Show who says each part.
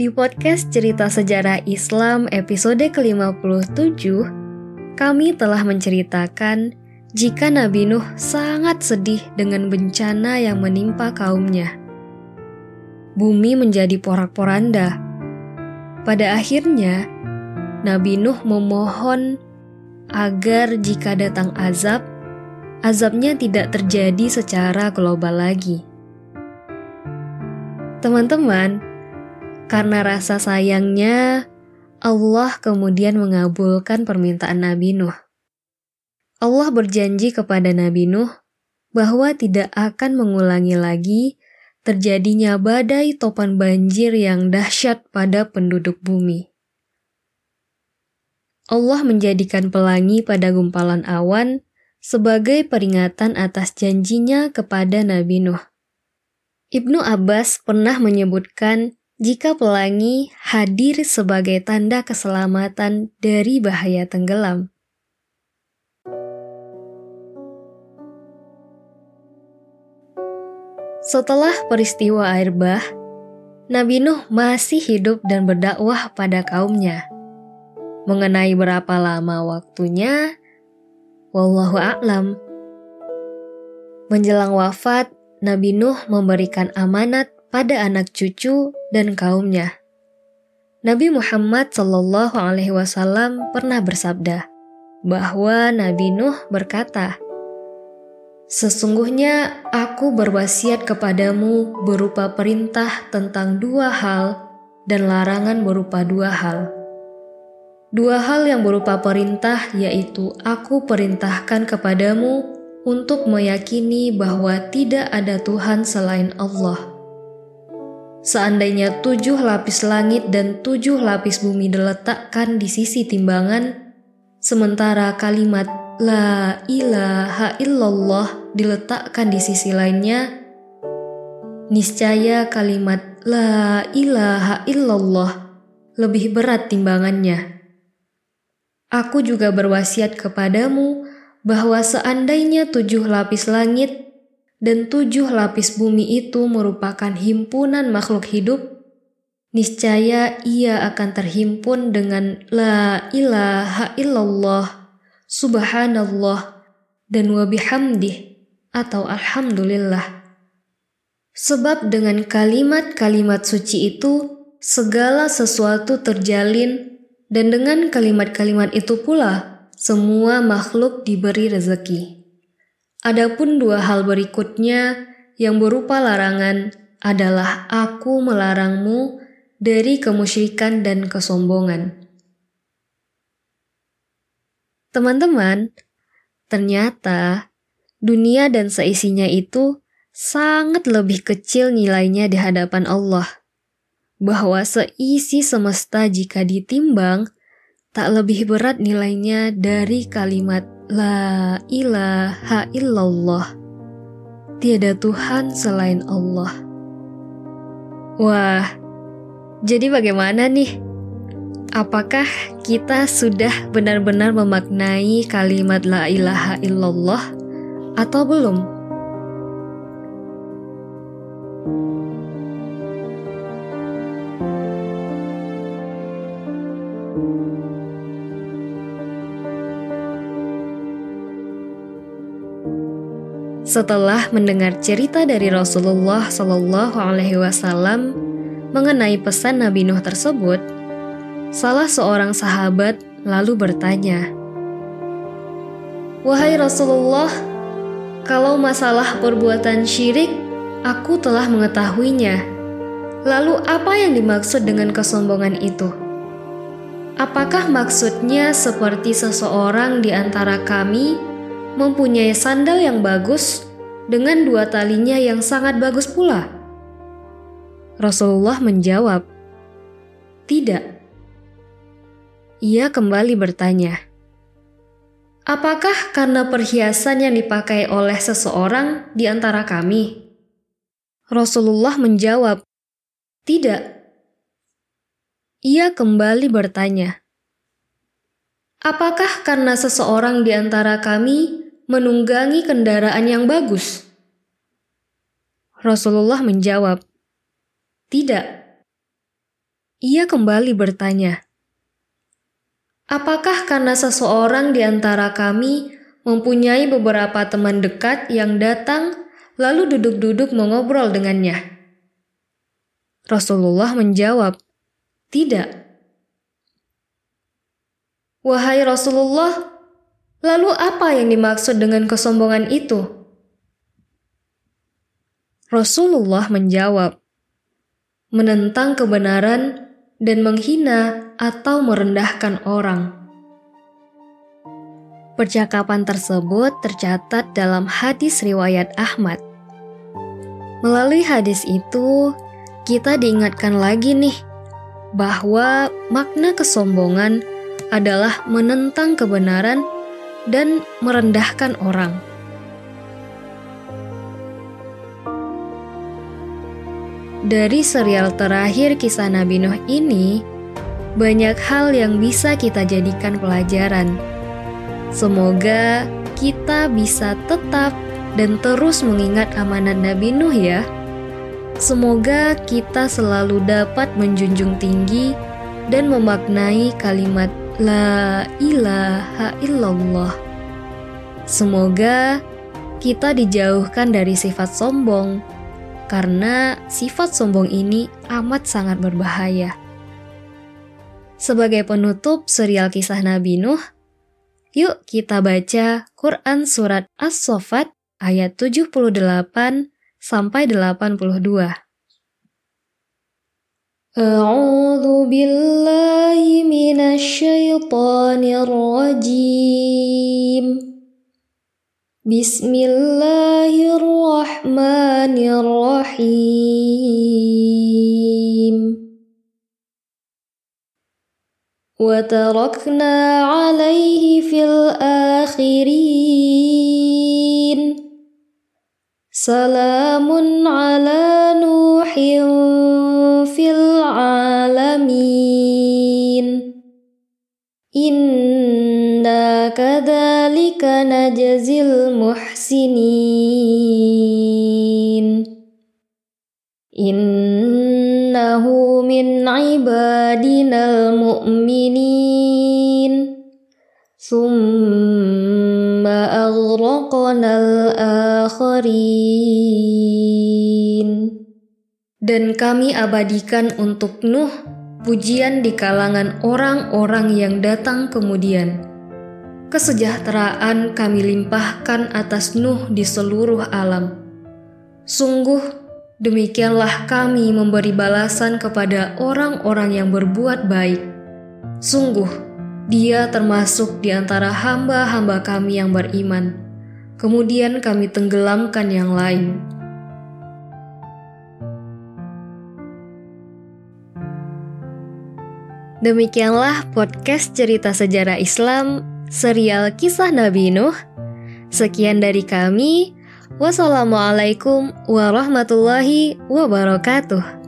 Speaker 1: Di podcast Cerita Sejarah Islam episode ke-57, kami telah menceritakan jika Nabi Nuh sangat sedih dengan bencana yang menimpa kaumnya. Bumi menjadi porak-poranda. Pada akhirnya, Nabi Nuh memohon agar jika datang azab, azabnya tidak terjadi secara global lagi. Teman-teman, karena rasa sayangnya, Allah kemudian mengabulkan permintaan Nabi Nuh. Allah berjanji kepada Nabi Nuh bahwa tidak akan mengulangi lagi terjadinya badai topan banjir yang dahsyat pada penduduk bumi. Allah menjadikan pelangi pada gumpalan awan sebagai peringatan atas janjinya kepada Nabi Nuh. Ibnu Abbas pernah menyebutkan jika pelangi hadir sebagai tanda keselamatan dari bahaya tenggelam. Setelah peristiwa air bah, Nabi Nuh masih hidup dan berdakwah pada kaumnya. Mengenai berapa lama waktunya, wallahu a'lam. Menjelang wafat, Nabi Nuh memberikan amanat pada anak cucu dan kaumnya. Nabi Muhammad Shallallahu Alaihi Wasallam pernah bersabda bahwa Nabi Nuh berkata, Sesungguhnya aku berwasiat kepadamu berupa perintah tentang dua hal dan larangan berupa dua hal. Dua hal yang berupa perintah yaitu aku perintahkan kepadamu untuk meyakini bahwa tidak ada Tuhan selain Allah. Seandainya tujuh lapis langit dan tujuh lapis bumi diletakkan di sisi timbangan, sementara kalimat La ilaha illallah diletakkan di sisi lainnya, niscaya kalimat La ilaha illallah lebih berat timbangannya. Aku juga berwasiat kepadamu bahwa seandainya tujuh lapis langit dan tujuh lapis bumi itu merupakan himpunan makhluk hidup, niscaya ia akan terhimpun dengan La ilaha illallah, subhanallah, dan wabihamdih atau alhamdulillah. Sebab dengan kalimat-kalimat suci itu, segala sesuatu terjalin dan dengan kalimat-kalimat itu pula semua makhluk diberi rezeki. Adapun dua hal berikutnya yang berupa larangan adalah aku melarangmu dari kemusyrikan dan kesombongan. Teman-teman, ternyata dunia dan seisinya itu sangat lebih kecil nilainya di hadapan Allah. Bahwa seisi semesta jika ditimbang tak lebih berat nilainya dari kalimat La ilaha illallah. Tiada Tuhan selain Allah. Wah, jadi bagaimana nih? Apakah kita sudah benar-benar memaknai kalimat La ilaha illallah atau belum? Setelah mendengar cerita dari Rasulullah Shallallahu Alaihi Wasallam mengenai pesan Nabi Nuh tersebut, salah seorang sahabat lalu bertanya, "Wahai Rasulullah, kalau masalah perbuatan syirik, aku telah mengetahuinya. Lalu, apa yang dimaksud dengan kesombongan itu?" Apakah maksudnya seperti seseorang di antara kami mempunyai sandal yang bagus dengan dua talinya yang sangat bagus pula? Rasulullah menjawab, "Tidak." Ia kembali bertanya, "Apakah karena perhiasan yang dipakai oleh seseorang di antara kami?" Rasulullah menjawab, "Tidak." Ia kembali bertanya, Apakah karena seseorang di antara kami menunggangi kendaraan yang bagus? Rasulullah menjawab, "Tidak." ia kembali bertanya, Apakah karena seseorang di antara kami mempunyai beberapa teman dekat yang datang lalu duduk-duduk mengobrol dengannya? Rasulullah menjawab, "Tidak." Wahai Rasulullah, lalu apa yang dimaksud dengan kesombongan itu? Rasulullah menjawab, "Menentang kebenaran dan menghina atau merendahkan orang. Percakapan tersebut tercatat dalam hadis riwayat Ahmad. Melalui hadis itu, kita diingatkan lagi nih bahwa makna kesombongan adalah menentang kebenaran dan merendahkan orang. Dari serial terakhir kisah Nabi Nuh ini, banyak hal yang bisa kita jadikan pelajaran. Semoga kita bisa tetap dan terus mengingat amanat Nabi Nuh ya. Semoga kita selalu dapat menjunjung tinggi dan memaknai kalimat La ilaha illallah. Semoga kita dijauhkan dari sifat sombong, karena sifat sombong ini amat sangat berbahaya. Sebagai penutup serial kisah Nabi Nuh, yuk kita baca Quran Surat As-Sofat ayat 78 sampai 82. أعوذ بالله من الشيطان الرجيم. بسم الله الرحمن الرحيم. وتركنا عليه في الآخرين. سلام على نوح Inna kadhalika najazil muhsinin. Innahu min ibadinal mu'minin. Thumma aghraqnal akharin. Dan kami abadikan untuk Nuh pujian di kalangan orang-orang yang datang kemudian. Kesejahteraan kami limpahkan atas Nuh di seluruh alam. Sungguh, demikianlah kami memberi balasan kepada orang-orang yang berbuat baik. Sungguh, dia termasuk di antara hamba-hamba kami yang beriman. Kemudian kami tenggelamkan yang lain. Demikianlah podcast cerita sejarah Islam serial kisah Nabi Nuh. Sekian dari kami. Wassalamualaikum warahmatullahi wabarakatuh.